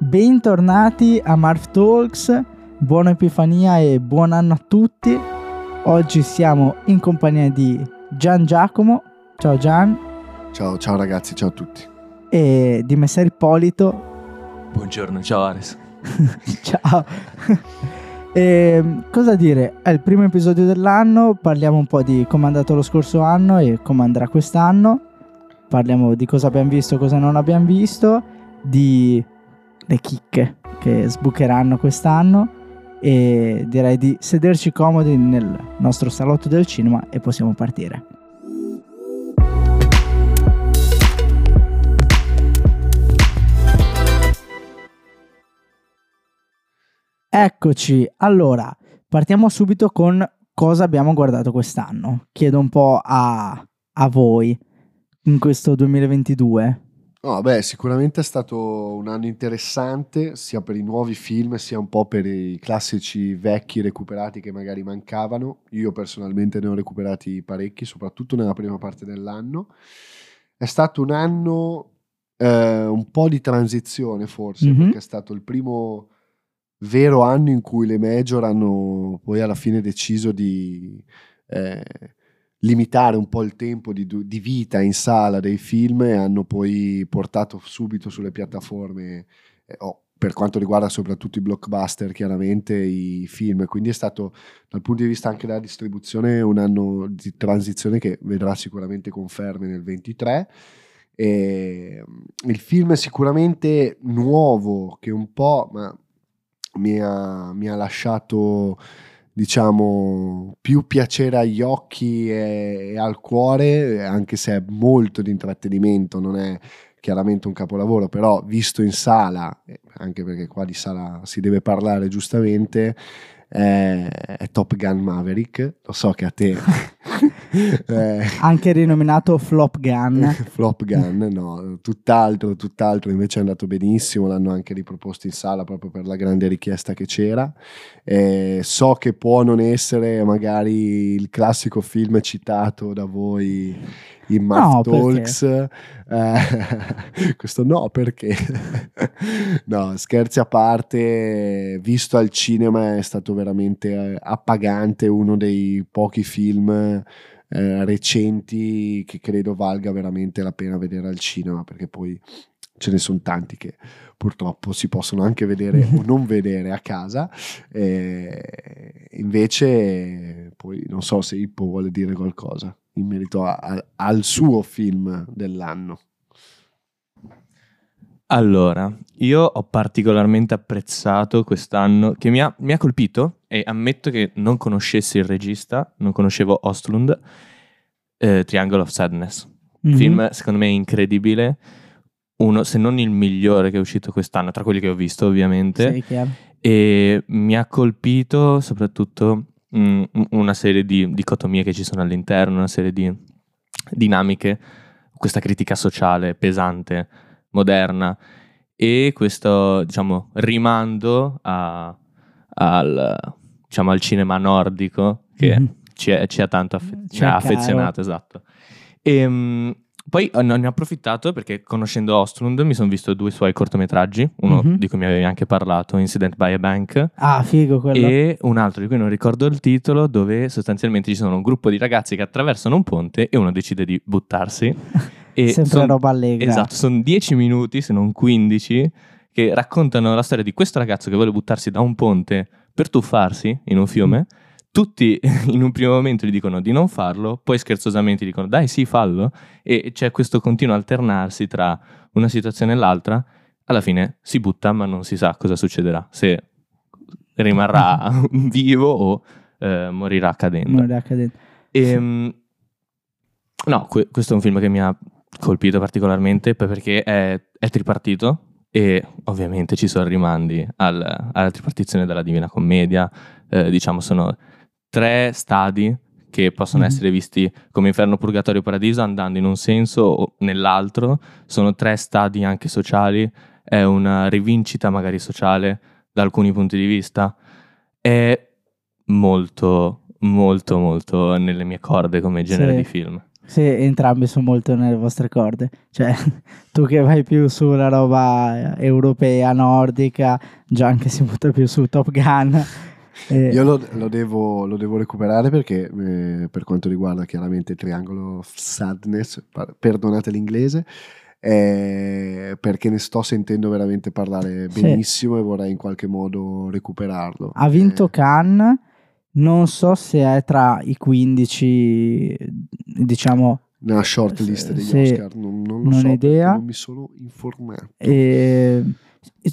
Bentornati a Marv Talks, buona Epifania e buon anno a tutti. Oggi siamo in compagnia di Gian Giacomo, ciao Gian, Ciao, ciao ragazzi, ciao a tutti. e di Messer Ippolito, Buongiorno, ciao Ares. ciao. E, cosa dire? È il primo episodio dell'anno, parliamo un po' di come è andato lo scorso anno e come andrà quest'anno. Parliamo di cosa abbiamo visto, cosa non abbiamo visto, di le chicche che sbucheranno quest'anno e direi di sederci comodi nel nostro salotto del cinema e possiamo partire. Eccoci, allora partiamo subito con cosa abbiamo guardato quest'anno. Chiedo un po' a, a voi in questo 2022. No, beh, sicuramente è stato un anno interessante, sia per i nuovi film, sia un po' per i classici vecchi recuperati che magari mancavano. Io personalmente ne ho recuperati parecchi, soprattutto nella prima parte dell'anno. È stato un anno eh, un po' di transizione, forse, Mhm. perché è stato il primo vero anno in cui le major hanno poi alla fine deciso di eh, limitare un po' il tempo di, di vita in sala dei film e hanno poi portato subito sulle piattaforme, eh, oh, per quanto riguarda soprattutto i blockbuster, chiaramente i film. Quindi è stato dal punto di vista anche della distribuzione un anno di transizione che vedrà sicuramente conferme nel 23. E, mm, il film sicuramente nuovo, che un po', mi ha, mi ha lasciato diciamo più piacere agli occhi e, e al cuore anche se è molto di intrattenimento non è chiaramente un capolavoro però visto in sala eh, anche perché qua di sala si deve parlare giustamente è, è Top Gun Maverick lo so che a te eh, Anche rinominato Flop Gun. Flop Gun, no, tutt'altro, tutt'altro, invece è andato benissimo, l'hanno anche riproposto in sala proprio per la grande richiesta che c'era. Eh, so che può non essere magari il classico film citato da voi in Math No? Talks, Eh, questo no perché? no, scherzi a parte, visto al cinema è stato veramente eh, appagante, uno dei pochi film eh, recenti che credo valga veramente la pena vedere al cinema perché poi ce ne sono tanti che purtroppo si possono anche vedere o non vedere a casa Eh, invece poi non so se Ippo vuole dire qualcosa in merito a- a- al suo film dell'anno Allora, io ho particolarmente apprezzato quest'anno, che mi ha, mi ha colpito, e ammetto che non conoscessi il regista, non conoscevo Ostlund, eh, Triangle of Sadness. Mhm. Film, secondo me, incredibile, uno, se non il migliore che è uscito quest'anno, tra quelli che ho visto, ovviamente. Sì, chiaro. E mi ha colpito soprattutto mm, una serie di dicotomie che ci sono all'interno, una serie di dinamiche, questa critica sociale pesante, moderna e questo diciamo rimando a- al, diciamo, al cinema nordico che Mhm. ci, è, ci ha tanto affe- Ci è caro. affezionato, esatto. E, poi eh, ne ho approfittato perché conoscendo Ostlund mi sono visto due suoi cortometraggi, uno Mhm. di cui mi avevi anche parlato, Incident by a Bank, Ah, figo quello. e un altro di cui non ricordo il titolo, dove sostanzialmente ci sono un gruppo di ragazzi che attraversano un ponte e uno decide di buttarsi. E Sempre son- roba allegra. Esatto, sono 10 minuti, se non 15, che raccontano la storia di questo ragazzo che vuole buttarsi da un ponte per tuffarsi in un fiume. Tutti in un primo momento gli dicono di non farlo, poi scherzosamente gli dicono dai sì fallo e c'è questo continuo alternarsi tra una situazione e l'altra. Alla fine si butta ma non si sa cosa succederà, se rimarrà vivo o eh, morirà cadendo. Non è accadente. Ehm, no, que- questo è un film che mi ha colpito particolarmente perché è, è tripartito e ovviamente ci sono rimandi al- alla tripartizione della Divina Commedia. Eh, diciamo, sono tre stadi che possono Mhm. essere visti come inferno, purgatorio, paradiso, andando in un senso o nell'altro. Sono tre stadi anche sociali, è una rivincita magari sociale da alcuni punti di vista. È molto, molto, molto nelle mie corde come genere Sì. di film. Sì, entrambi sono molto nelle vostre corde. Cioè, tu che vai più sulla roba europea, nordica, Gian che si butta più su Top Gun. Eh, Io lo, lo devo, lo devo recuperare perché eh, per quanto riguarda chiaramente il triangolo sadness, perdonate l'inglese, eh, perché ne sto sentendo veramente parlare Sì. benissimo e vorrei in qualche modo recuperarlo. ha vinto Eh, Cannes, non so se è tra i 15, diciamo, nella short list degli Sì, Oscar, non, non lo non so idea. non mi sono informato. E,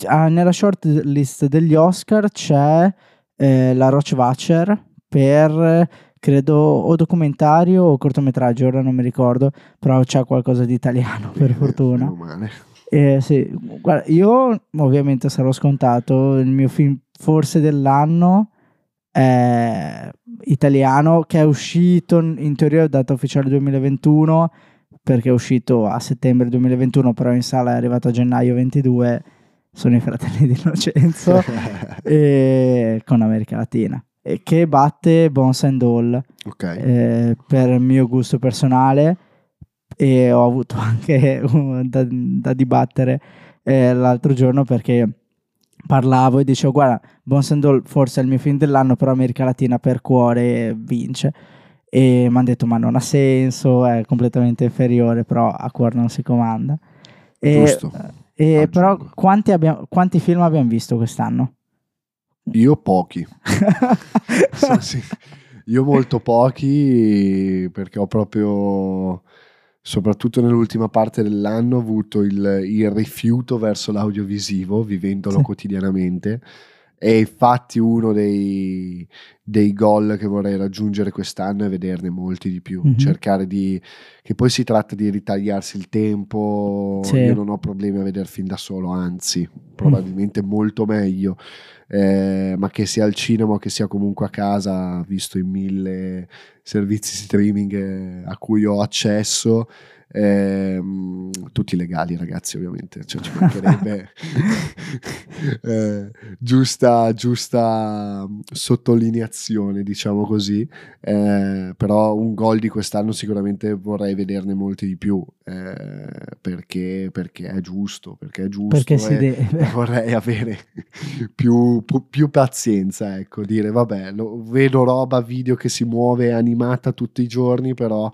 ah, nella short list degli Oscar c'è eh, la Rochvacher per credo o documentario o cortometraggio, ora non mi ricordo, però c'è qualcosa di italiano per fortuna. Eh, sì, guarda, io ovviamente sarò scontato, il mio film forse dell'anno è italiano che è uscito in teoria data ufficiale 2021 perché è uscito a settembre 2021 però in sala è arrivato a gennaio 22 sono i fratelli di Innocenzo e con America Latina e che batte Bones and All ok, eh, per mio gusto personale e ho avuto anche da, da dibattere eh, l'altro giorno perché parlavo e dicevo guarda Bones and All forse è il mio film dell'anno però America Latina per cuore vince. E mi hanno detto ma non ha senso è completamente inferiore però a cuore non si comanda. E, Giusto. E però quanti, abbiamo- quanti film abbiamo visto quest'anno? io pochi. Sì, sì. Io molto pochi perché ho proprio, soprattutto nell'ultima parte dell'anno, avuto il, il rifiuto verso l'audiovisivo, vivendolo Sì. quotidianamente. E infatti uno dei, dei goal che vorrei raggiungere quest'anno è vederne molti di più, Mhm. cercare di... che poi si tratta di ritagliarsi il tempo, Sì. io non ho problemi a vedere film da solo, anzi, probabilmente molto meglio, eh, ma che sia al cinema o che sia comunque a casa, visto i mille servizi streaming eh, a cui ho accesso, ehm, tutti legali ragazzi ovviamente, cioè, ci mancherebbe. Eh, giusta, giusta sottolineazione diciamo così, eh, però un gol di quest'anno sicuramente vorrei vederne molti di più. Eh, perché, perché è giusto, perché è giusto perché deve. vorrei avere più, più pazienza, ecco, dire vabbè, lo- vedo roba video che si muove animata tutti i giorni, però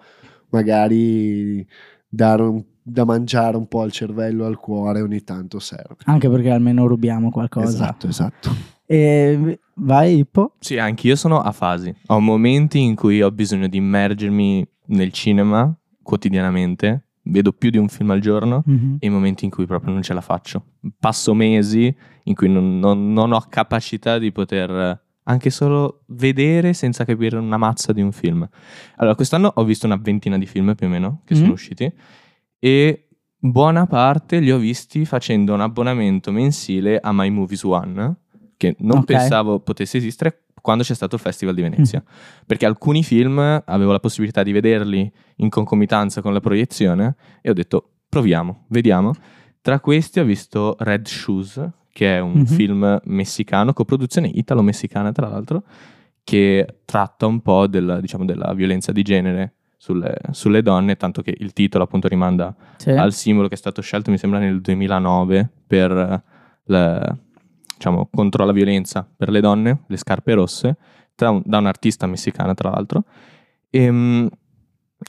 magari dare un- da mangiare un po' al cervello, al cuore ogni tanto serve. anche perché almeno rubiamo qualcosa Esatto, esatto. E vai Ippo? Sì, anch'io sono a fasi. Ho momenti in cui ho bisogno di immergermi nel cinema quotidianamente, vedo più di un film al giorno, e momenti in cui proprio non ce la faccio. Passo mesi in cui non, non- non ho capacità di poter anche solo vedere senza capire una mazza di un film. Allora, quest'anno ho visto una ventina di film più o meno che Mm. sono usciti e buona parte li ho visti facendo un abbonamento mensile a My Movies One, che non Ok. pensavo potesse esistere quando c'è stato il Festival di Venezia. Perché alcuni film avevo la possibilità di vederli in concomitanza con la proiezione e ho detto proviamo, vediamo. Tra questi ho visto Red Shoes, che è un Mhm. film messicano, coproduzione italo-messicana tra l'altro, che tratta un po' del- diciamo, della violenza di genere sulle, sulle donne, tanto che il titolo appunto rimanda Sì. al simbolo che è stato scelto, mi sembra nel 2009, per la- diciamo, contro la violenza per le donne, le scarpe rosse, tra un- da un'artista messicana tra l'altro. Ehm,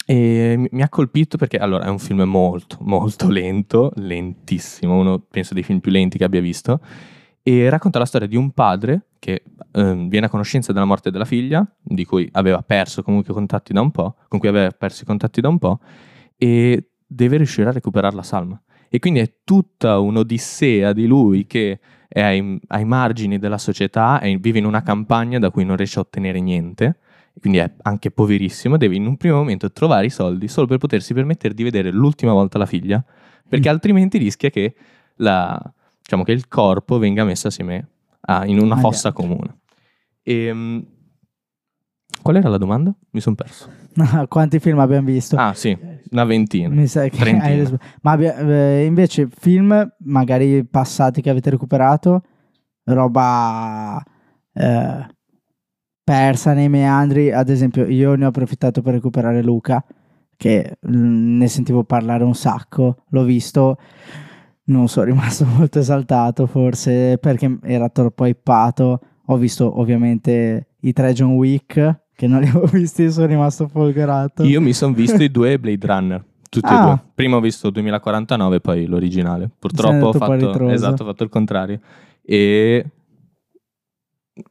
E, mi- ha colpito perché allora è un film molto, molto lento, lentissimo, uno penso dei film più lenti che abbia visto, e racconta la storia di un padre che ehm, viene a conoscenza della morte della figlia, di cui aveva perso comunque contatti da un po', con cui aveva perso i contatti da un po', e deve riuscire a recuperare la salma. E quindi è tutta un'odissea di lui che è ai, ai margini della società, è vive in una campagna da cui non riesce a ottenere niente, quindi è anche poverissimo, deve in un primo momento trovare i soldi solo per potersi permettere di vedere l'ultima volta la figlia, perché Mm. altrimenti rischia che, la- diciamo che il corpo venga messo assieme a- in una Agli fossa comune. Ehm, qual era la domanda? Mi sono perso. Quanti film abbiamo visto? Ah sì, una ventina. Mi sa che hai. Ma eh, invece film magari passati che avete recuperato, roba eh, persa nei meandri, ad esempio io ne ho approfittato per recuperare Luca, che mm, ne sentivo parlare un sacco, l'ho visto, non sono rimasto molto esaltato forse perché era troppo hypato, ho visto ovviamente i tre John Wick che non li avevo visti, sono rimasto folgorato. Io mi sono visto i due Blade Runner. Tutti Ah. e due. Prima ho visto 2049, poi l'originale. Purtroppo ho fatto, esatto, ho fatto il contrario. E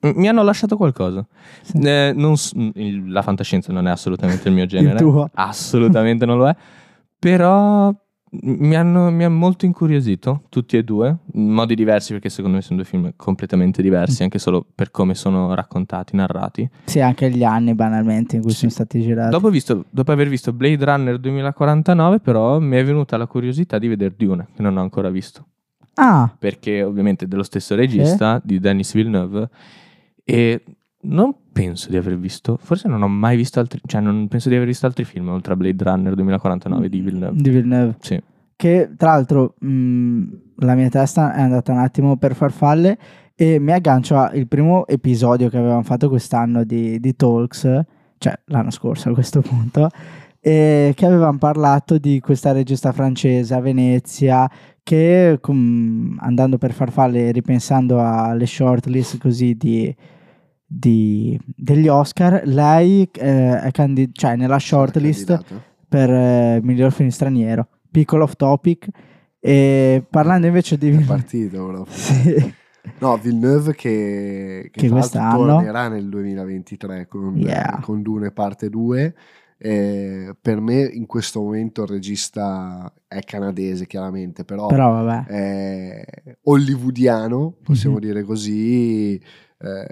mi hanno lasciato qualcosa. Sì. Eh, s- il- la fantascienza non è assolutamente il mio genere. tuo. Assolutamente non lo è. Però mi hanno, mi ha molto incuriosito, tutti e due, in modi diversi perché secondo me sono due film completamente Mm. diversi, anche solo per come sono raccontati, narrati. Sì, anche gli anni banalmente in cui Sì. sono stati girati. Dopo, visto- dopo aver visto Blade Runner 2049, però mi è venuta la curiosità di vedere Dune, che non ho ancora visto. Ah, Perché ovviamente è dello stesso regista, di Denis Villeneuve, e non penso di aver visto, forse non ho mai visto altri, cioè non penso di aver visto altri film oltre a Blade Runner 2049 di Villeneuve. di Villeneuve. Sì. Che tra l'altro mh, la mia testa è andata un attimo per farfalle e mi aggancio al primo episodio che avevamo fatto quest'anno di, di Talks, cioè l'anno scorso a questo punto, e che avevamo parlato di questa regista francese a Venezia che com- andando per farfalle e ripensando alle shortlist così di, di- degli Oscar, lei eh, è candi- cioè nella shortlist per eh, miglior film straniero. Piccolo off topic. E parlando invece di È partito proprio. Sì. No, Villeneuve che, Che quest'anno- tornerà nel 2023 con, Yeah. con Dune parte 2. Eh, per me in questo momento il regista è canadese chiaramente, però, Però è hollywoodiano, possiamo Mhm. dire così, eh,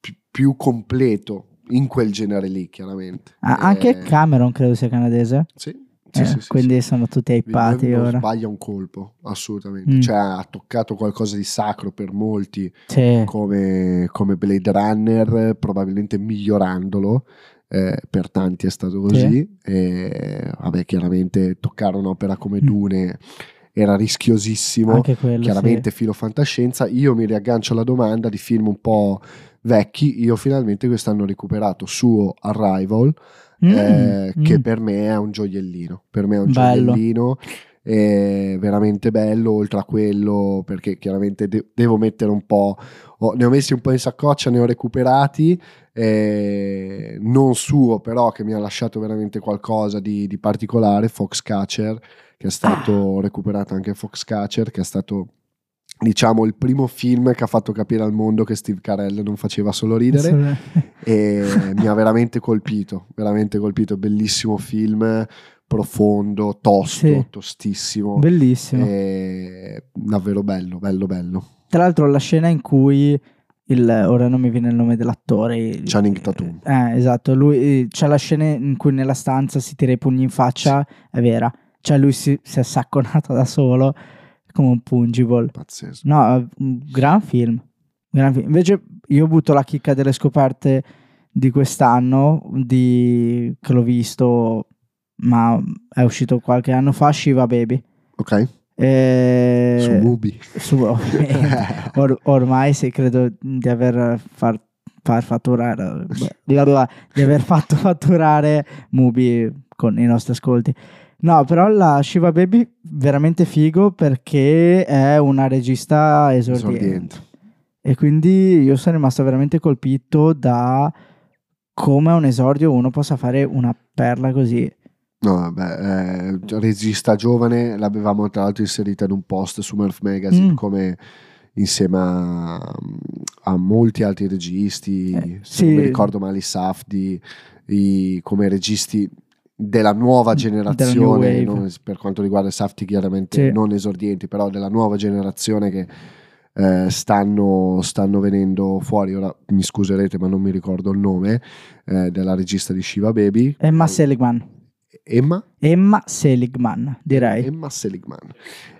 pi- più completo in quel genere lì chiaramente. Ah, Eh, anche Cameron credo sia canadese. sì, sì, Eh, sì, sì, quindi sono tutti hypati non ora. sbaglia un colpo, assolutamente. Mm. Cioè, ha toccato qualcosa di sacro per molti come, come Blade Runner, probabilmente migliorandolo. eh, per tanti è stato così. E, vabbè, chiaramente toccare un'opera come Mm. Dune era rischiosissimo. Quello. chiaramente filo fantascienza. Io mi riaggancio alla domanda di film un po' vecchi. Io finalmente quest'anno ho recuperato suo Arrival. Mm, eh, che mm. per me è un gioiellino. Per me è un Bello. gioiellino. È veramente bello, oltre a quello, perché chiaramente de- devo mettere un po'. ho- ne ho messi un po' in saccoccia, ne ho recuperati. eh, non suo, però, che mi ha lasciato veramente qualcosa di, di particolare. Foxcatcher, che è stato Ah. recuperato anche Foxcatcher, che è stato. Diciamo il primo film che ha fatto capire al mondo che Steve Carell non faceva solo ridere e mi ha veramente colpito, veramente colpito, bellissimo film, profondo, tosto, Sì. tostissimo, Bellissimo. e davvero bello, bello, bello. Tra l'altro la scena in cui il, ora non mi viene il nome dell'attore. Channing Tatum. Eh, esatto, lui c'è la scena in cui nella stanza si tira i pugni in faccia, è vera. Cioè lui si, si è sacconato da solo come un pungible. Pazzesco. No, un gran film. gran film. Invece io butto la chicca delle scoperte di quest'anno, di, che l'ho visto, ma è uscito qualche anno fa, Shiva Baby. Ok? E... Su Mubi. su- ovviamente. Or- ormai sì, credo di aver far, far fatturare bla, di aver fatto fatturare Mubi con i nostri ascolti. No, però la Shiva Baby veramente figo perché è una regista esordiente. Esordiente. E quindi io sono rimasto veramente colpito da come a un esordio uno possa fare una perla così. No, vabbè, eh, regista giovane, l'avevamo tra l'altro inserita in un post su Murph Magazine Mm. come insieme a, a molti altri registi, Eh, se non sì. mi ricordo male i Safdi, i- come registi della nuova Della generazione, wave. non- per quanto riguarda i Safti chiaramente Sì. non esordienti, però della nuova generazione che eh, stanno, stanno venendo fuori. Ora mi scuserete, ma non mi ricordo il nome eh, della regista di Shiva Baby. Emma Seligman. Emma? Emma Seligman, direi. Emma Seligman.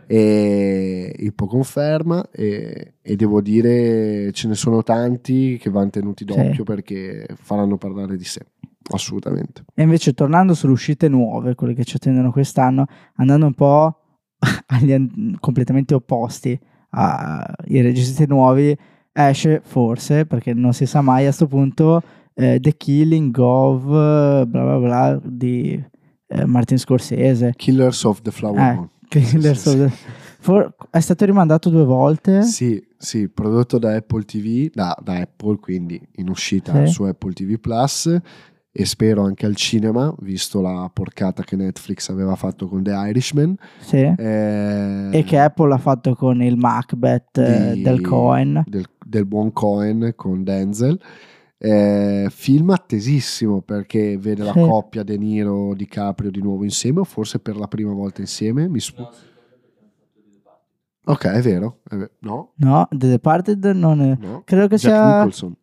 E Ippo conferma e, e devo dire ce ne sono tanti che vanno tenuti d'occhio Sì. perché faranno parlare di sé. Assolutamente. E invece tornando sulle uscite nuove, quelle che ci attendono quest'anno, andando un po' agli completamente opposti ai registi nuovi, esce forse, perché non si sa mai a sto punto, eh, The Killing of bla bla bla di eh, Martin Scorsese. Killers of the Flower Eh, Moon. Killers Sì, of the- For- è stato rimandato due volte. Sì, sì, prodotto da Apple TV, da, da Apple, quindi in uscita Sì. su Apple TV Plus e spero anche al cinema, visto la porcata che Netflix aveva fatto con The Irishman. Sì. Eh, E che Apple ha fatto con il Macbeth eh, di- del Cohen. Del, del buon Cohen con Denzel. Eh, film attesissimo perché vede la Sì. coppia De Niro DiCaprio di nuovo insieme o forse per la prima volta insieme mi sp- ok è vero, è vero. no No, The Departed non è... no Credo che, Jack sia, Nicholson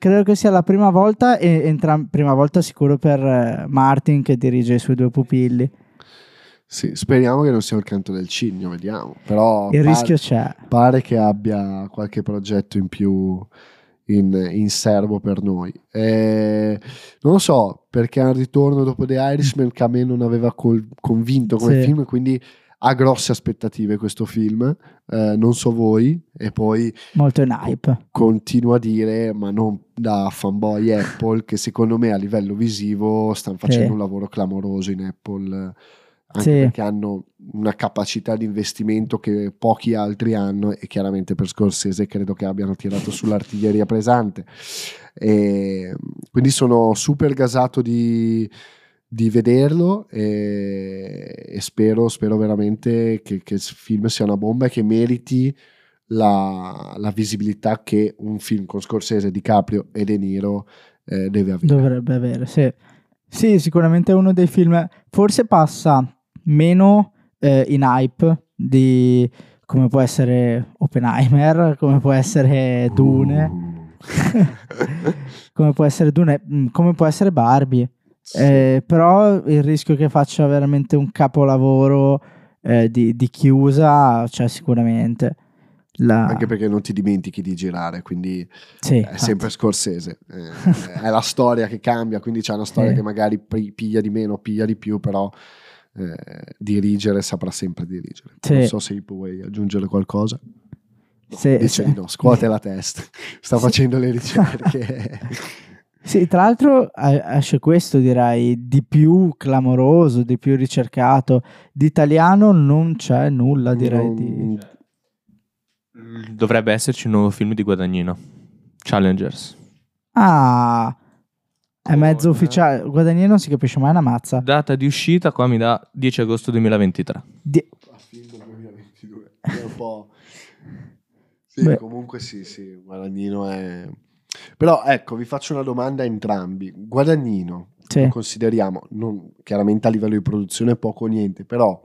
credo che sia la prima volta e entram- prima volta sicuro per eh, Martin che dirige i suoi due pupilli. sì, speriamo che non sia il canto del cigno vediamo però Il pare, rischio c'è. pare che abbia qualche progetto in più in, in serbo per noi Eh, non lo so perché è un ritorno dopo The Irishman che a me non aveva col- convinto come Sì. film quindi ha grosse aspettative questo film Eh, non so voi e poi Molto in hype. continuo a dire ma non da fanboy Apple che secondo me a livello visivo stanno facendo Sì. un lavoro clamoroso in Apple eh, anche Sì. perché hanno una capacità di investimento che pochi altri hanno e chiaramente per Scorsese credo che abbiano tirato sull'artiglieria pesante e quindi sono super gasato di, di vederlo e, e spero, spero veramente che, che il film sia una bomba e che meriti la, la visibilità che un film con Scorsese, DiCaprio e De Niro eh, deve avere. Dovrebbe avere, sì. Sì, sicuramente è uno dei film. Forse passa meno eh, in hype di come può essere Oppenheimer, come può essere Dune, Uh. come può essere Dune, mm, come può essere Barbie. Sì. Eh, però il rischio che faccia veramente un capolavoro eh, di, di chiusa c'è sicuramente. La... Anche perché non ti dimentichi di girare, quindi Sì, è infatti. sempre Scorsese. Eh, è la storia che cambia, quindi c'è una storia Sì. che magari pi- piglia di meno, piglia di più, però eh, dirigere saprà sempre dirigere. Sì. Non so se vuoi aggiungere qualcosa. Sì, Dice sì. di no, scuote la testa. Sta Sì. facendo le ricerche. Sì, tra l'altro esce questo direi di più clamoroso, di più ricercato. Di italiano non c'è nulla direi Non- di... Dovrebbe esserci un nuovo film di Guadagnino. Challengers. Ah, è mezzo ufficiale. Guadagnino non si capisce mai una mazza. Data di uscita qua mi dà 10 agosto 2023. Di- a film 2022 è un po' sì, Beh. comunque sì sì Guadagnino è però ecco vi faccio una domanda a entrambi Guadagnino Sì. lo consideriamo non, chiaramente a livello di produzione poco o niente però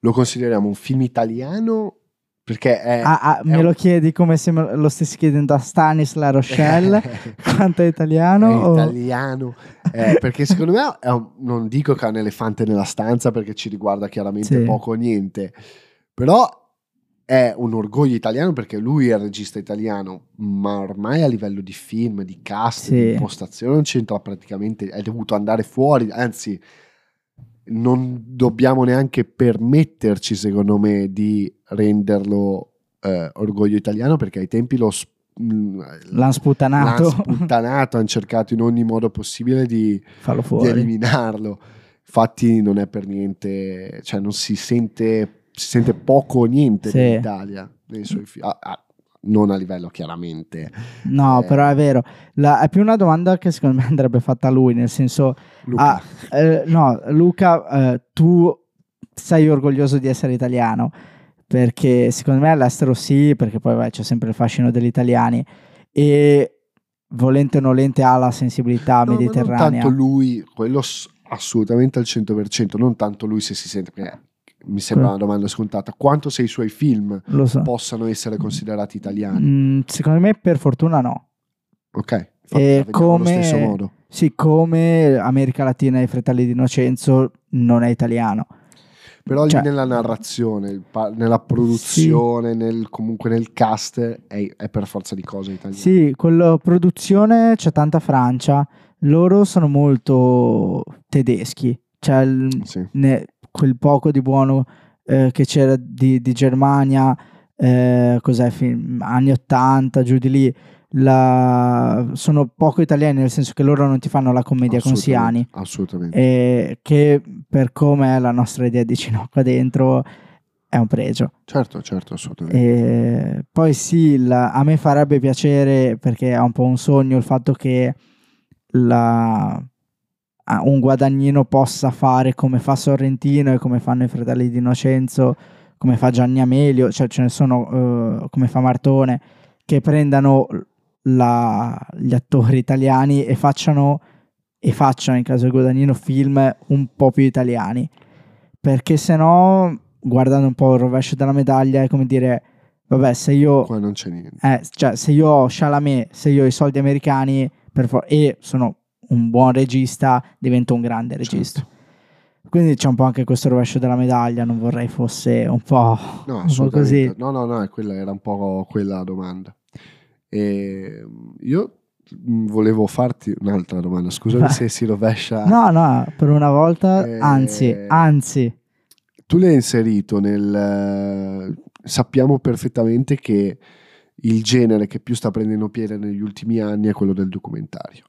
lo consideriamo un film italiano perché è, Ah, ah, è me un- lo chiedi come se lo stessi chiedendo a Stanis La Rochelle quanto è è italiano? o- italiano Eh, perché secondo me è un- non dico che è un elefante nella stanza perché ci riguarda chiaramente Sì. poco o niente però è un orgoglio italiano perché lui è il regista italiano ma ormai a livello di film di cast Sì. di impostazione non c'entra praticamente è dovuto andare fuori anzi non dobbiamo neanche permetterci secondo me di renderlo eh, orgoglio italiano perché ai tempi lo s- mh, L'han sputtanato. L'hanno sputtanato, hanno cercato in ogni modo possibile di, di eliminarlo. Infatti non è per niente, cioè non si sente, si sente poco o niente Sì. dell'Italia nei suoi fi- ah, ah, non a livello chiaramente. No, Eh. però è vero. La- è più una domanda che secondo me andrebbe fatta a lui, nel senso, Luca, Ah, eh, no, Luca, eh, tu sei orgoglioso di essere italiano perché secondo me all'estero sì, perché poi vai, c'è sempre il fascino degli italiani e volente o nolente ha la sensibilità No, ma non mediterranea. tanto lui, quello assolutamente al 100%, non tanto lui se si sente, perché mi sembra una domanda scontata, quanto se i suoi film so. possano essere considerati italiani. Mm, secondo me per fortuna no. Ok, E vediamo allo come- stesso modo. Siccome America Latina e i Fratelli di Innocenzo non è italiano. Però lì Cioè- nella narrazione, nella produzione, nel- comunque nel cast è, è per forza di cose italiano. Sì, quello produzione c'è tanta Francia, loro sono molto tedeschi, cioè Sì. ne- quel poco di buono eh, che c'era di, di Germania, eh, cos'è, film, anni 80, giù di lì, la- sono poco italiani nel senso che loro non ti fanno la commedia con Siani Assolutamente. e che per come è la nostra idea di cinema qua dentro è un pregio. Certo, certo, assolutamente. E poi sì, la- a me farebbe piacere perché è un po' un sogno il fatto che la- un guadagnino possa fare come fa Sorrentino e come fanno i fratelli di Innocenzo, come fa Gianni Amelio, cioè ce ne sono eh, come fa Martone, che prendano la- gli attori italiani e facciano, e facciano in caso del guadagnino film un po' più italiani. Perché se no, guardando un po' il rovescio della medaglia, è come dire, vabbè, se io Qua non c'è niente. eh, cioè, se io ho Chalamet, se io ho i soldi americani per for- e sono un buon regista, divento un grande regista. Certo. Quindi c'è un po' anche questo rovescio della medaglia. Non vorrei fosse un po', No, un po' così. No, no, no, quella era un po' quella la domanda. E io mm, volevo farti un'altra domanda. Scusami Vai. se si rovescia. No, no, per una volta, Eh, anzi, anzi, Tu l'hai inserito nel... sappiamo perfettamente che il genere che più sta prendendo piede negli ultimi anni è quello del documentario.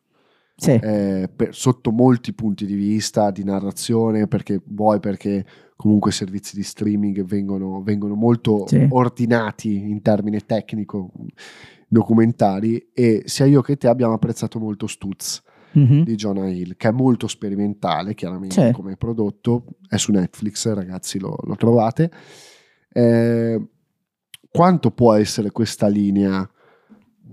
Sì, eh, per- sotto molti punti di vista di narrazione, perché vuoi perché comunque i servizi di streaming vengono, vengono molto Sì. ordinati in termine tecnico, documentari, e sia io che te abbiamo apprezzato molto Stutz mhm, di Jonah Hill, che è molto sperimentale, chiaramente Sì. come prodotto, è su Netflix, ragazzi, lo, lo trovate. Eh, quanto può essere questa linea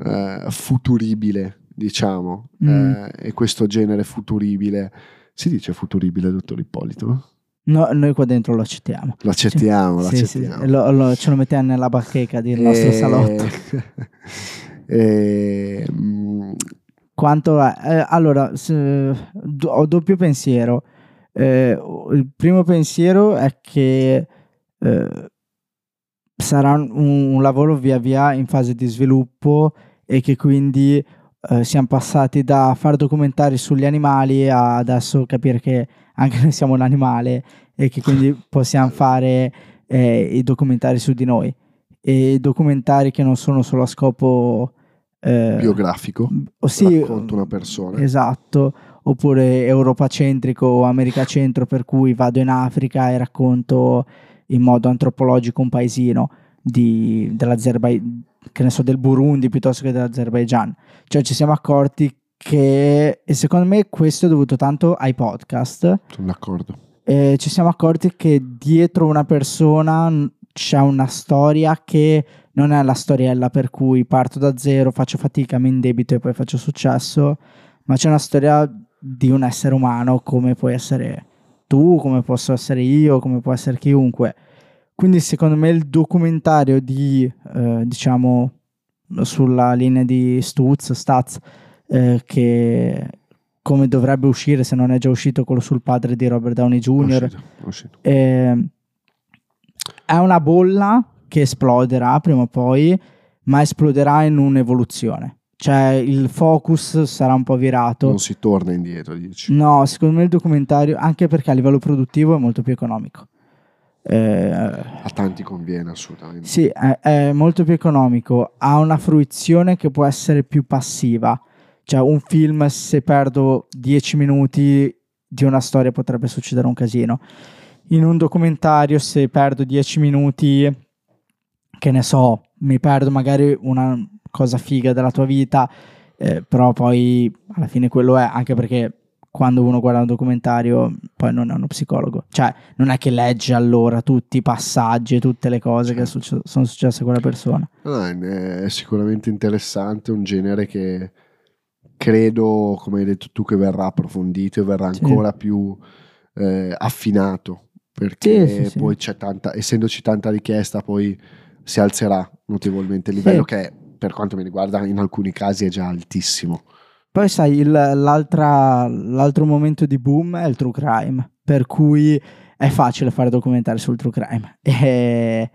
eh, futuribile, diciamo, Mm. eh, e questo genere futuribile? Si dice futuribile, dottor Ippolito? No, noi qua dentro lo accettiamo. Lo accettiamo, lo Sì, sì, accettiamo. lo- lo- ce lo mettiamo nella bacheca del nostro Eh, salotto. eh, mm, Quanto? Eh, allora, se- do- ho doppio pensiero. Eh, il primo pensiero è che eh, sarà un, un lavoro via via in fase di sviluppo e che quindi eh, siamo passati da fare documentari sugli animali a adesso capire che anche noi siamo un animale e che quindi possiamo fare eh, i documentari su di noi. E documentari che non sono solo a scopo eh, biografico, o sì, racconta una persona. Esatto, oppure europacentrico o americacentro per cui vado in Africa e racconto in modo antropologico un paesino di, dell'Azerbaijan, che ne so, del Burundi piuttosto che dell'Azerbaijan. Cioè ci siamo accorti che, e secondo me questo è dovuto tanto ai podcast, Sono d'accordo. eh, ci siamo accorti che dietro una persona c'è una storia che non è la storiella per cui parto da zero, faccio fatica, mi indebito e poi faccio successo, ma c'è una storia di un essere umano come puoi essere tu, come posso essere io, come può essere chiunque. Quindi secondo me il documentario di, eh, diciamo, sulla linea di Stutz, Staz, eh, che come dovrebbe uscire se non è già uscito quello sul padre di Robert Downey È Jr. uscito, è uscito. Eh, è una bolla che esploderà prima o poi, ma esploderà in un'evoluzione. Cioè il focus sarà un po' virato. Non si torna indietro, dici. No, secondo me il documentario, anche perché a livello produttivo è molto più economico. Eh, A tanti conviene assolutamente. sì, è, è molto più economico, ha una fruizione che può essere più passiva. Cioè, un film, se perdo 10 minuti di una storia, potrebbe succedere un casino. In un documentario, se perdo 10 minuti, che ne so, mi perdo magari una cosa figa della tua vita, eh, però poi alla fine quello è, anche perché quando uno guarda un documentario poi non è uno psicologo, cioè non è che legge allora tutti i passaggi e tutte le cose che Certo. succe- sono successe a quella persona. No, è sicuramente interessante, un genere che credo, come hai detto tu, che verrà approfondito e verrà Sì. ancora più eh, affinato, perché Sì, sì, sì. poi c'è tanta, essendoci tanta richiesta, poi si alzerà notevolmente il livello Sì. che per quanto mi riguarda in alcuni casi è già altissimo. Poi sai, il- l'altro momento di boom è il true crime, per cui è facile fare documentari sul true crime.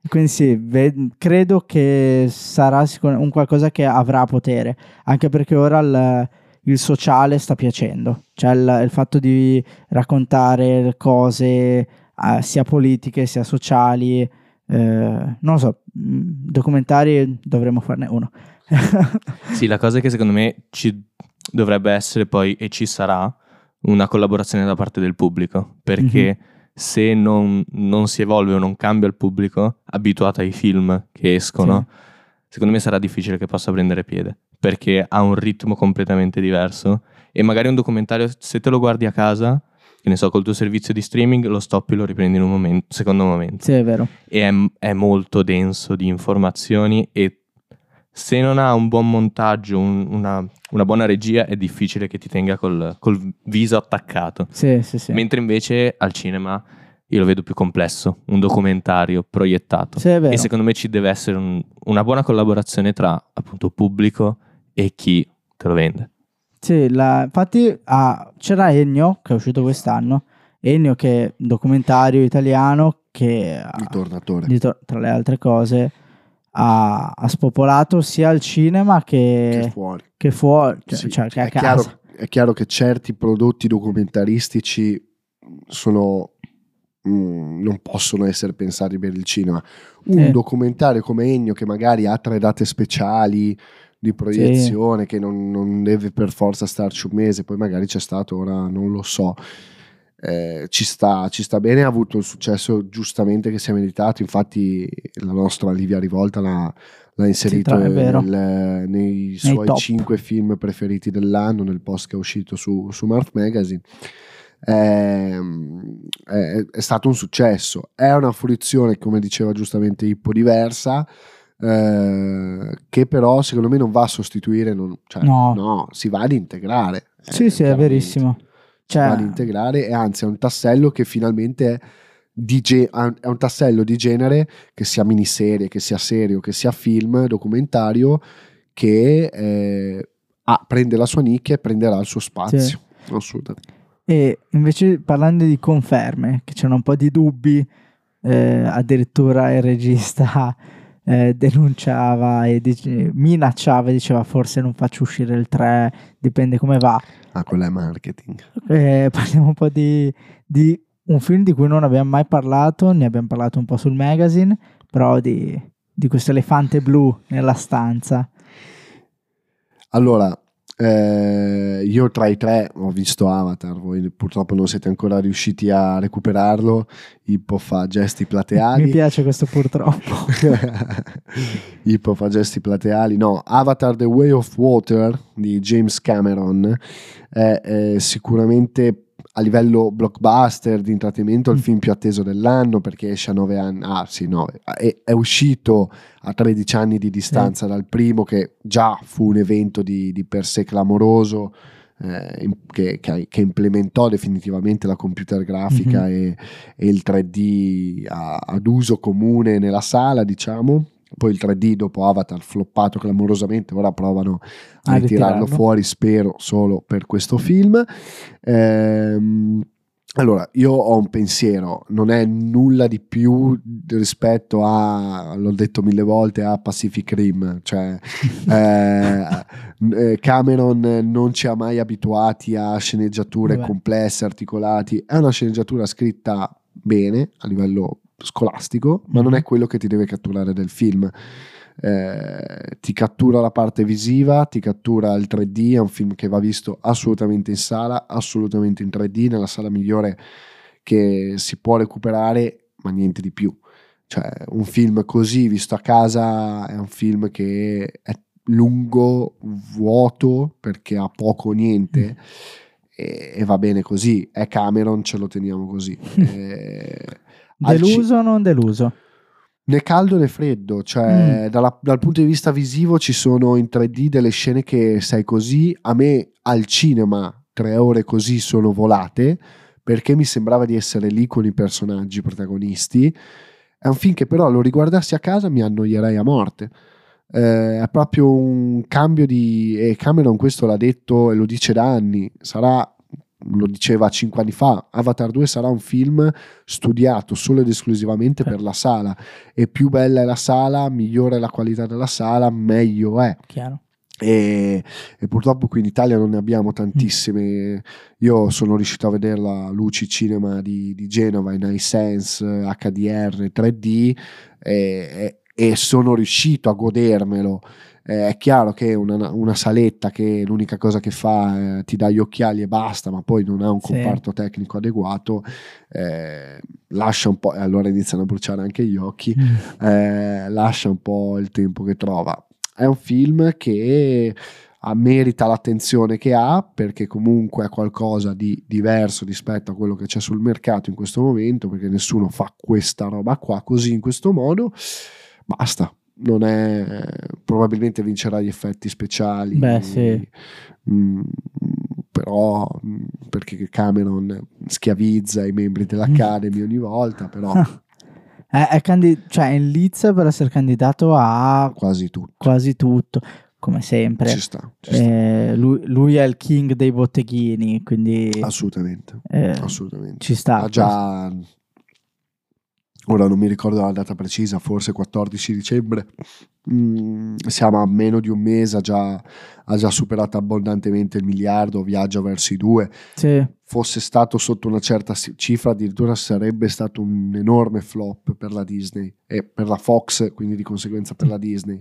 E quindi sì, ve- credo che sarà un qualcosa che avrà potere, anche perché ora il, il sociale sta piacendo, cioè il, il fatto di raccontare cose eh, sia politiche sia sociali, eh, non lo so, mh, documentari dovremmo farne uno. Sì, la cosa è che secondo me ci dovrebbe essere poi e ci sarà una collaborazione da parte del pubblico, perché Mhm. se non, non si evolve o non cambia il pubblico abituato ai film che escono, secondo me sarà difficile che possa prendere piede, perché ha un ritmo completamente diverso e magari un documentario, se te lo guardi a casa, che ne so, col tuo servizio di streaming, lo stoppi e lo riprendi in un momento, secondo momento sì, è vero. e è, è molto denso di informazioni e se non ha un buon montaggio, un- una, una buona regia, è difficile che ti tenga col, col viso attaccato. Sì, sì, sì. Mentre invece al cinema io lo vedo più complesso, un documentario proiettato. Sì, è vero. E secondo me ci deve essere un- una buona collaborazione tra appunto pubblico e chi te lo vende. Sì, la- infatti ah, c'era Ennio che è uscito quest'anno. Ennio che è un documentario italiano che Il tornatore. tra le altre cose ha, ha spopolato sia al cinema Che che, fuori. che fuori, cioè, Sì, cioè che è, chiaro, è chiaro che certi prodotti documentaristici sono mm, non possono essere pensati per il cinema. Un Sì. documentario come Ennio che magari ha tre date speciali di proiezione che non, non deve per forza starci un mese, poi magari c'è stato, ora non lo so. Eh, ci, sta, ci sta bene, ha avuto il successo giustamente che si è meritato, infatti la nostra Livia Rivolta l'ha, l'ha inserito è vero. nel- nei suoi cinque film preferiti dell'anno nel post che è uscito su, su Mart Magazine. Ehm, è, è stato un successo, è una fruizione, come diceva giustamente Ippo, diversa. eh, che però secondo me non va a sostituire, non- cioè, No. no, si va ad integrare. Sì, eh, sì, è verissimo. Cioè, ad integrare e anzi è un tassello che finalmente è, di ge- è un tassello di genere che sia miniserie, che sia serio, che sia film, documentario che eh, ha- prende la sua nicchia e prenderà il suo spazio. Assolutamente. E invece parlando di conferme, che c'erano un po' di dubbi, eh, addirittura il regista eh, denunciava e dice- minacciava e diceva forse non faccio uscire il 3, dipende come va. Ah, quello è marketing. Eh, parliamo un po' di, di un film di cui non abbiamo mai parlato, ne abbiamo parlato un po' sul magazine, però di, di questo elefante blu nella stanza. Allora, eh, io tra i tre ho visto Avatar, voi purtroppo non siete ancora riusciti a recuperarlo, Ippo fa gesti Mi plateali. piace questo purtroppo. Ippo fa gesti plateali. No, Avatar The Way of Water di James Cameron è, è sicuramente a livello blockbuster di intrattenimento il Mm. film più atteso dell'anno perché esce a 9 anni, ah sì 9, è, è uscito a 13 anni di distanza dal primo che già fu un evento di, di per sé clamoroso eh, che, che- che implementò definitivamente la computer grafica Mhm. e, e il 3D a- ad uso comune nella sala diciamo poi il 3D dopo Avatar floppato clamorosamente ora provano a, A ritirarlo ritirarlo. fuori spero solo per questo film Ehm, allora, io ho un pensiero, non è nulla di più rispetto a, l'ho detto mille volte, a Pacific Rim, cioè eh, eh, Cameron non ci ha mai abituati a sceneggiature Vabbè. complesse, articolati, è una sceneggiatura scritta bene a livello scolastico, ma non Mhm. è quello che ti deve catturare del film. Eh, ti cattura la parte visiva, ti cattura il 3D, è un film che va visto assolutamente in sala, assolutamente in 3D, nella sala migliore che si può recuperare, ma niente di più. Cioè, un film così visto a casa è un film che è lungo, vuoto, perché ha poco o niente. E, e va bene così, è Cameron, ce lo teniamo così. Eh, al ci- Deluso o non deluso? né caldo né freddo, cioè dalla- dal punto di vista visivo ci sono in 3D delle scene che sei così, a me al cinema tre ore così sono volate perché mi sembrava di essere lì con i personaggi protagonisti. È un film che però lo riguardassi a casa mi annoierei a morte. Eh, è proprio un cambio di... e Cameron questo l'ha detto e lo dice da anni, sarà, lo diceva cinque anni fa, Avatar 2 sarà un film studiato solo ed esclusivamente per la sala e più bella è la sala, migliore è la qualità della sala, meglio è. Chiaro. E, e purtroppo qui in Italia non ne abbiamo tantissime. Io sono riuscito a vederla a Luci Cinema di, di Genova in iSense, HDR, 3D e, e- e sono riuscito a godermelo. Eh, è chiaro che una, una saletta che l'unica cosa che fa eh, ti dà gli occhiali e basta, ma poi non ha un Sì. comparto tecnico adeguato, eh, lascia un po', e allora iniziano a bruciare anche gli occhi, eh, lascia un po' il tempo che trova. È un film che ah, merita l'attenzione che ha perché comunque è qualcosa di diverso rispetto a quello che c'è sul mercato in questo momento perché nessuno fa questa roba qua così in questo modo basta non è probabilmente vincerà gli effetti speciali Beh, sì. Mm, però mm, perché Cameron schiavizza i membri dell'Academy ogni volta però È, è candi- cioè, è in lizza per essere candidato a quasi tutto quasi tutto, come sempre. ci sta, ci sta. Eh, lui, lui è il king dei botteghini, quindi assolutamente eh, assolutamente ci sta. ha già ora non mi ricordo la data precisa forse 14 dicembre. Mm, siamo a meno di un mese ha già, ha già superato abbondantemente il miliardo viaggia verso i due. Sì, fosse stato sotto una certa cifra addirittura sarebbe stato un enorme flop per la Disney e per la Fox quindi di conseguenza per la Disney.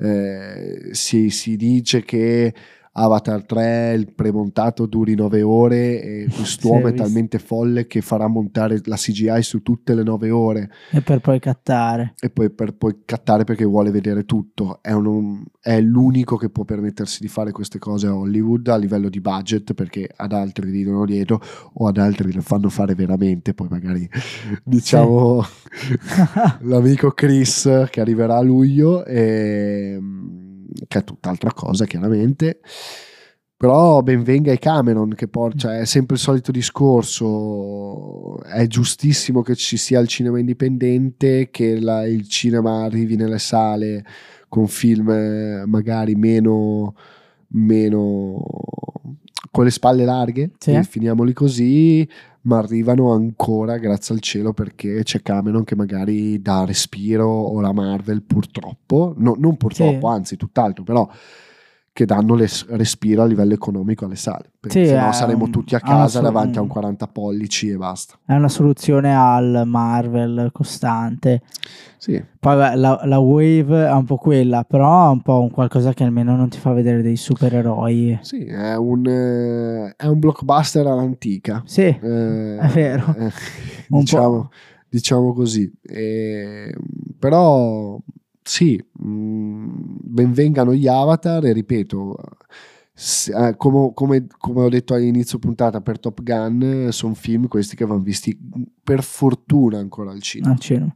Eh, si, si dice che Avatar 3 il premontato duri 9 ore e Sì, quest'uomo ho è talmente folle che farà montare la CGI su tutte le 9 ore e per poi cattare. e poi per poi cattare perché vuole vedere tutto. È, un- è l'unico che può permettersi di fare queste cose a Hollywood a livello di budget perché ad altri ridono dietro o ad altri le fanno fare veramente. Poi magari diciamo l'amico Chris che arriverà a luglio e, che è tutt'altra cosa chiaramente. Però ben venga i Cameron che por- cioè, è sempre il solito discorso, è giustissimo che ci sia il cinema indipendente, che la- il cinema arrivi nelle sale con film eh, magari meno, meno con le spalle larghe, Sì. finiamoli così, ma arrivano ancora grazie al cielo perché c'è Cameron che magari dà respiro o la Marvel purtroppo, no- non purtroppo, Sì. anzi tutt'altro, però che danno le- respiro a livello economico alle sale, perché Sì, è saremo un- tutti a casa davanti a un un- 40 pollici e basta. È una soluzione al Marvel costante. Sì, Poi la, la Wave è un po' quella, però è un po' un qualcosa che almeno non ti fa vedere dei supereroi. sì, è un, eh, è un blockbuster all'antica. Sì, Eh, È vero. eh, diciamo, diciamo così. Eh, però sì, mh, benvengano gli avatar e ripeto, se- eh, come, come- come ho detto all'inizio puntata per Top Gun, sono film questi che vanno visti per fortuna ancora al cinema. al cinema.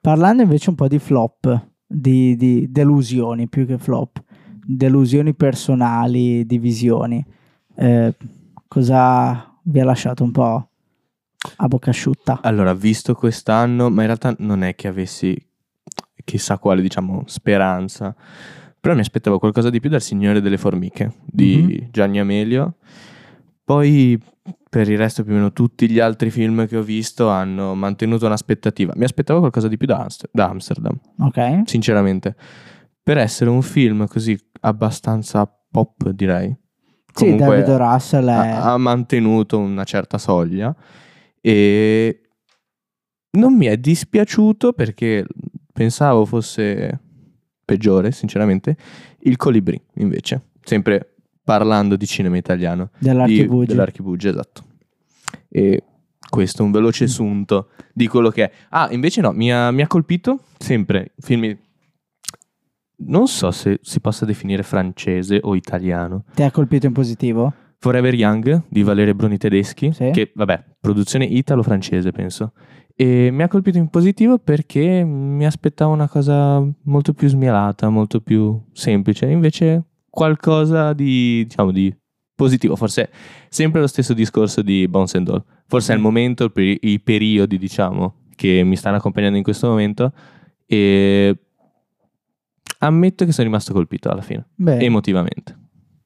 Parlando invece un po' di flop, di, di delusioni più che flop, delusioni personali, divisioni. Eh, cosa vi ha lasciato un po' a bocca asciutta? Allora, visto quest'anno, ma in realtà non è che avessi chissà quale, diciamo, speranza. Però mi aspettavo qualcosa di più dal Signore delle Formiche di Mhm. Gianni Amelio. Poi per il resto più o meno tutti gli altri film che ho visto hanno mantenuto un'aspettativa. Mi aspettavo qualcosa di più da, Amster- da Amsterdam, Ok? sinceramente. Per essere un film così abbastanza pop, direi. Sì, David Russell è... ha, ha mantenuto una certa soglia e non mi è dispiaciuto perché pensavo fosse peggiore, sinceramente, il Colibrì invece, sempre parlando di cinema italiano, di- dell'Archibugi. dell'Archibugi, esatto. E questo è un Mm. veloce sunto di quello che è. Ah, invece no, mi ha, mi ha colpito sempre film non so se si possa definire francese o italiano. Ti ha colpito in positivo? Forever Young di Valerio Bruni Tedeschi, Sì. che vabbè, produzione italo-francese penso. E mi ha colpito in positivo perché mi aspettavo una cosa molto più smielata, molto più semplice, invece qualcosa di, diciamo, di positivo, forse sempre lo stesso discorso di Bones and All. Forse è il momento, il peri- i periodi, diciamo, che mi stanno accompagnando in questo momento e ammetto che sono rimasto colpito alla fine, Bene, emotivamente.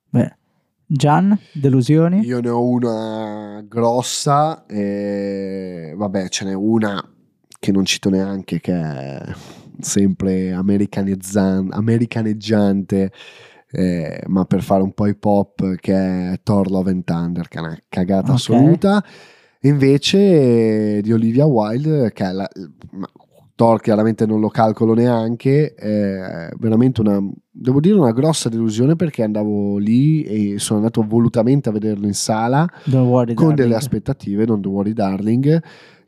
bene. Gian, delusioni? Io ne ho una grossa, e vabbè, ce n'è una che non cito neanche, che è sempre americaneggiante, eh, ma per fare un po' hip hop, che è Thor Love and Thunder, che è una cagata Ok. assoluta. Invece di Olivia Wilde, che è la- Thor chiaramente non lo calcolo neanche, è veramente una, devo dire una grossa delusione perché andavo lì e sono andato volutamente a vederlo in sala worry, con delle aspettative, non The Worry Darling,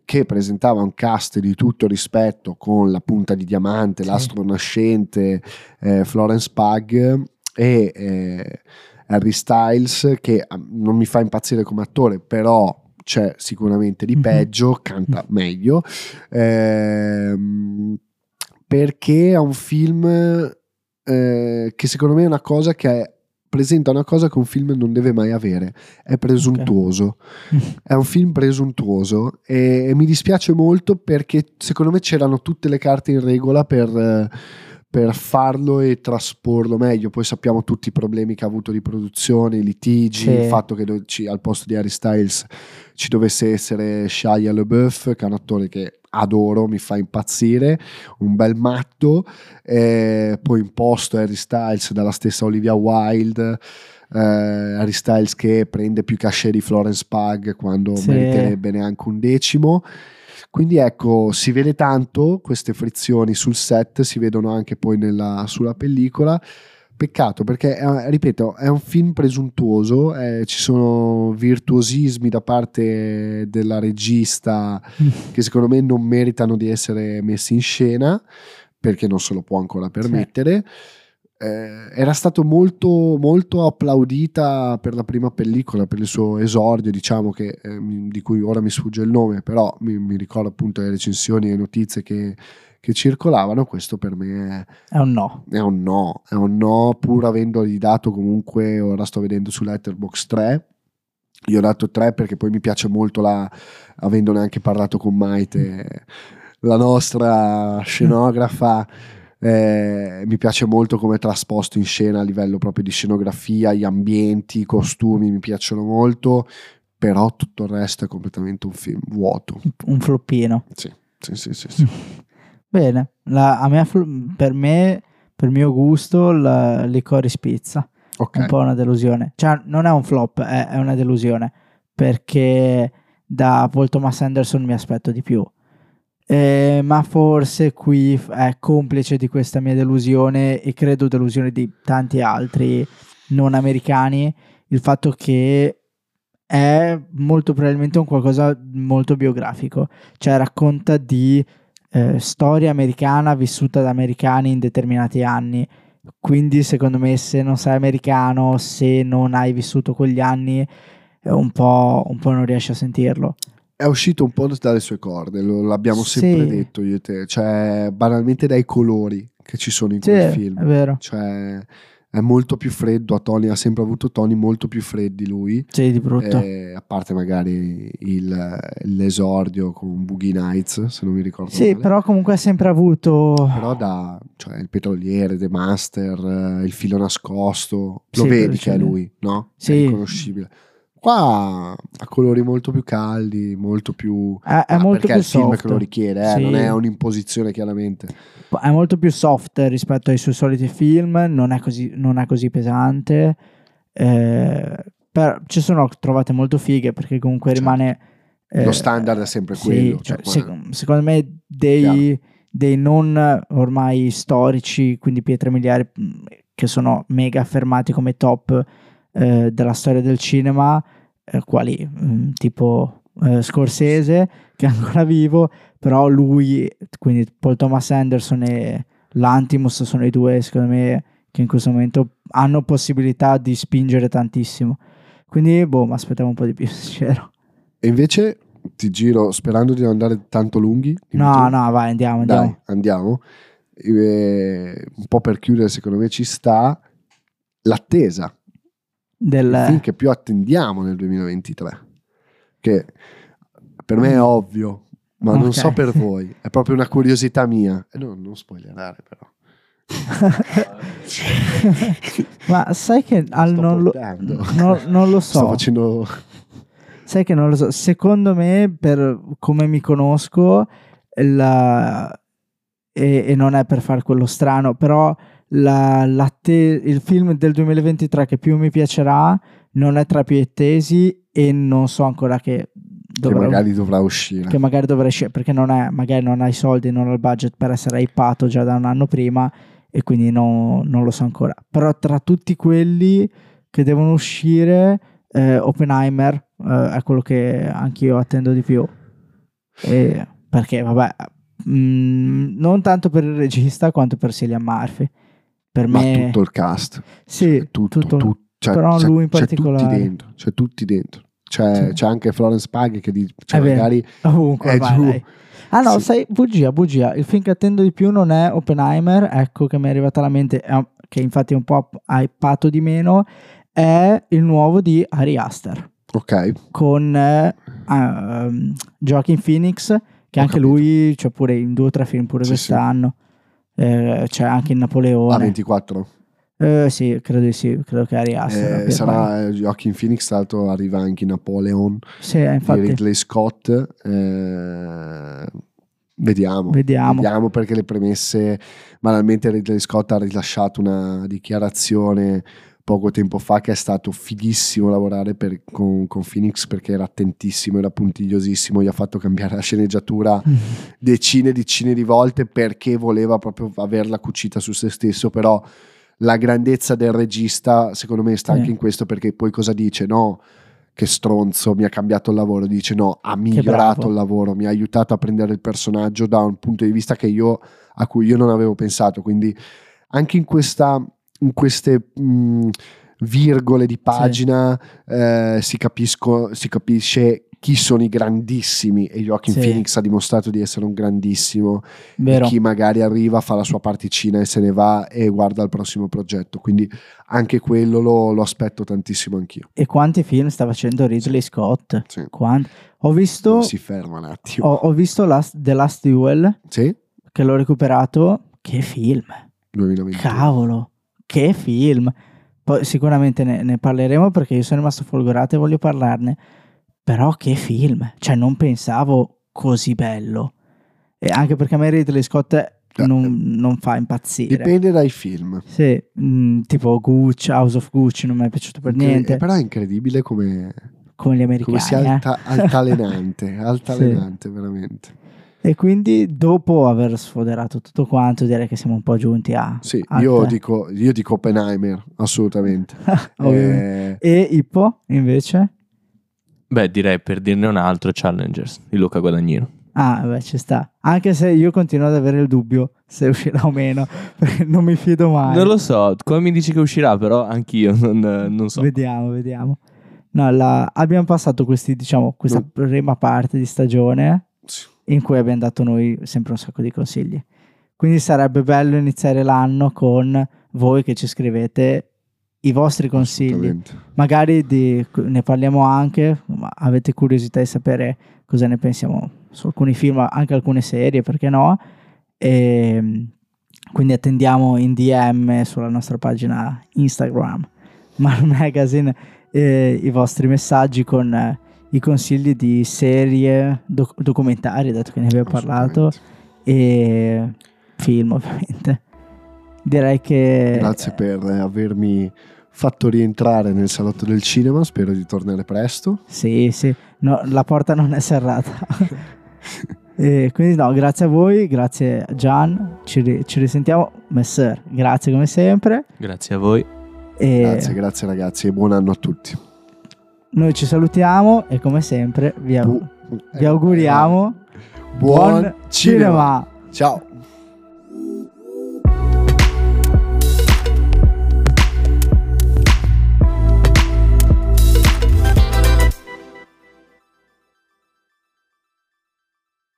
che presentava un cast di tutto rispetto con la punta di diamante, Sì. l'astro nascente, eh, Florence Pug e eh, Harry Styles, che eh, non mi fa impazzire come attore, però c'è sicuramente di Mhm. peggio, canta meglio, ehm, perché è un film eh, che secondo me è una cosa che è- presenta una cosa che un film non deve mai avere, è presuntuoso. È un film presuntuoso e, e mi dispiace molto perché secondo me c'erano tutte le carte in regola per, eh, per farlo e trasporlo meglio. Poi sappiamo tutti i problemi che ha avuto di produzione, i litigi, Sì. il fatto che do- ci- al posto di Harry Styles ci dovesse essere Shia LaBeouf, che è un attore che adoro, mi fa impazzire, un bel matto, eh, poi imposto Harry Styles dalla stessa Olivia Wilde. eh, Harry Styles che prende più cachet di Florence Pug quando Sì. meriterebbe neanche un decimo. Quindi ecco, si vede tanto queste frizioni sul set, si vedono anche poi nella- sulla pellicola. Peccato perché, eh, ripeto, è un film presuntuoso, eh, ci sono virtuosismi da parte della regista che secondo me non meritano di essere messi in scena perché non se lo può ancora permettere. Eh, era stato molto, molto applaudita per la prima pellicola, per il suo esordio, diciamo che, eh, di cui ora mi sfugge il nome, però mi, mi ricordo appunto le recensioni e le notizie che, che circolavano. Questo per me è, È un no. è un no, è un no, pur avendogli dato comunque, ora sto vedendo su Letterboxd 3. Io ho dato 3 perché poi mi piace molto la, avendone anche parlato con Maite, la nostra scenografa. Eh, mi piace molto come è trasposto in scena a livello proprio di scenografia, gli ambienti, i costumi mi piacciono molto, però tutto il resto è completamente un film vuoto. Un floppino. Sì, sì, sì, sì, sì. Bene, la- a me, per me, per mio gusto, la Licorice Pizza. Ok. un po' una delusione. Cioè, non è un flop, è, è una delusione. Perché da Paul Thomas Anderson mi aspetto di più. Eh, ma forse qui è complice di questa mia delusione e credo delusione di tanti altri non americani il fatto che è molto probabilmente un qualcosa molto biografico cioè racconta di eh, storia americana vissuta da americani in determinati anni quindi secondo me se non sei americano, se non hai vissuto quegli anni, un po', un po' non riesci a sentirlo. È uscito un po' dalle sue corde, lo- l'abbiamo sempre Sì. detto io e te, cioè banalmente dai colori che ci sono in Sì, quel è film, vero. cioè è molto più freddo, a toni, ha sempre avuto toni molto più freddi lui, Sì, di brutto. eh, a parte magari il- l'esordio con Boogie Nights, se non mi ricordo sì, male. però comunque ha sempre avuto... Però da cioè, il petroliere, The Master, eh, il filo nascosto, lo Sì, vedi che è lui, no? È Sì. riconoscibile. Qua ha colori molto più molto molto più È, è Ah, molto più il film soft. che lo richiede, eh, Sì. non è un'imposizione chiaramente. È molto più soft rispetto ai suoi soliti film, non è così, non è così pesante. eh, però ci sono trovate molto fighe perché comunque Certo. rimane... eh, Lo standard è sempre quello. cioè, cioè, sec- secondo me dei, dei non ormai storici, quindi pietre miliari mh, che sono mega affermati come top eh, della storia del cinema, eh, quali mh, tipo eh, Scorsese che è ancora vivo, però lui, quindi Paul Thomas Anderson e Lantimos sono i due secondo me che in questo momento hanno possibilità di spingere tantissimo. Quindi, boh, mi aspettavo un po' di più, sincero. E invece ti giro sperando di non andare tanto lunghi. No, tu. no, vai, andiamo, andiamo. Dai, andiamo. Eh, un po' per chiudere, secondo me ci sta l'attesa. Del... il film che più attendiamo nel 2023. Che per me è ovvio, ma non Ok. so per voi, è proprio una curiosità mia. E no, non spoilerare però. Ma sai che al Sto non, lo, no- non lo Sto so. facendo... Sai che non lo so. Secondo me, per come mi conosco, la- e, e non è per fare quello strano, però la- l'atte- il film del 2023 che più mi piacerà non è tra più attesi e non so ancora che che dovrà- magari dovrà uscire. che magari dovrei scegliere perché non è, magari non ha i soldi, non ha il budget per essere hypato già da un anno prima e quindi no- non lo so ancora. Però tra tutti quelli che devono uscire, eh, Oppenheimer eh, è quello che anch'io attendo di più. E- perché, vabbè, mh, non tanto per il regista quanto per Cillian Murphy. Per Ma me, tutto il cast. sì, tutto, tutto- tutto, cioè, però c'è, lui in c'è particolare. tutti dentro, c'è tutti dentro. C'è, Sì. c'è anche Florence Pugh che dice, cioè magari ovunque è ormai giù. lei. Ah no, Sì. sai, bugia, bugia. Il film che attendo di più non è Oppenheimer, ecco che mi è arrivata alla mente, che infatti è un po' hypato di meno, è il nuovo di Ari Aster ok, con eh, um, Joaquin Phoenix, che Ho anche capito. lui c'è pure in due o tre film pure Sì, quest'anno. Eh, c'è anche in Napoleone. A24. Eh, sì, credo di sì, credo che Ari Aster. Eh, sarà eh, Joaquin Phoenix, tra l'altro arriva anche Napoleon Sì, eh, di infatti. Ridley Scott. eh, vediamo. Vediamo. perché le premesse, banalmente Ridley Scott ha rilasciato una dichiarazione poco tempo fa che è stato fighissimo lavorare per- con, con Phoenix perché era attentissimo, era puntigliosissimo, gli ha fatto cambiare la sceneggiatura decine e decine di volte perché voleva proprio averla cucita su se stesso, però la grandezza del regista secondo me sta Sì. anche in questo perché poi cosa dice? No, che stronzo, mi ha cambiato il lavoro, dice no, ha migliorato il lavoro, mi ha aiutato a prendere il personaggio da un punto di vista che io, a cui io non avevo pensato, quindi anche in, questa, queste mh, virgole di pagina eh, si, capisco, si capisce chi sono i grandissimi e Joaquin Sì. Phoenix ha dimostrato di essere un grandissimo Vero. e chi magari arriva fa la sua particina e se ne va e guarda il prossimo progetto quindi anche quello lo, lo aspetto tantissimo anch'io E quanti film sta facendo Ridley Scott? sì. Quanti? Ho visto, Non si ferma un attimo ho, ho visto Last- The Last Duel sì? che l'ho recuperato. Che film! 2021 Cavolo, che film! Poi sicuramente ne, ne parleremo perché io sono rimasto folgorato e voglio parlarne. Però che film! Cioè, non pensavo così bello. E anche perché a me Ridley Scott non, non fa impazzire. dipende dai film Sì, mm, tipo Gucci, House of Gucci non mi è piaciuto per niente. però è incredibile come, come gli americani. come sia eh. alta- altalenante altalenante veramente E quindi dopo aver sfoderato tutto quanto, direi che siamo un po' giunti a... sì a io dico, io dico Oppenheimer assolutamente Ovviamente. Eh, E Ippo, invece? Beh, direi per dirne un altro, Challengers di Luca Guadagnino. Ah, beh, ci sta. Anche se io continuo ad avere il dubbio se uscirà o meno, perché non mi fido mai. Non lo so, come mi dici che uscirà, però anch'io non, non so. Vediamo, vediamo. No, la- abbiamo passato questi, diciamo, questa No. prima parte di stagione sì. In cui abbiamo dato noi sempre un sacco di consigli. Quindi sarebbe bello iniziare l'anno con voi che ci scrivete i vostri consigli. Magari di- ne parliamo anche, ma avete curiosità di sapere cosa ne pensiamo su alcuni film, anche alcune serie, perché no? E, quindi attendiamo in DM sulla nostra pagina Instagram, Mar Magazine, eh, i vostri messaggi con eh, i consigli di serie, doc- documentari, dato che ne abbiamo parlato, e film ovviamente. Direi che... Grazie per avermi fatto rientrare nel salotto del cinema. Spero di tornare presto. Sì, sì, no, la porta non è serrata. E quindi no, grazie a voi, grazie a Gian, ci, ri- ci risentiamo. Messer, grazie come sempre. Grazie a voi. E Grazie, grazie ragazzi e buon anno a tutti. Noi ci salutiamo e come sempre vi, au- Bu- vi auguriamo buon cinema. cinema. Ciao.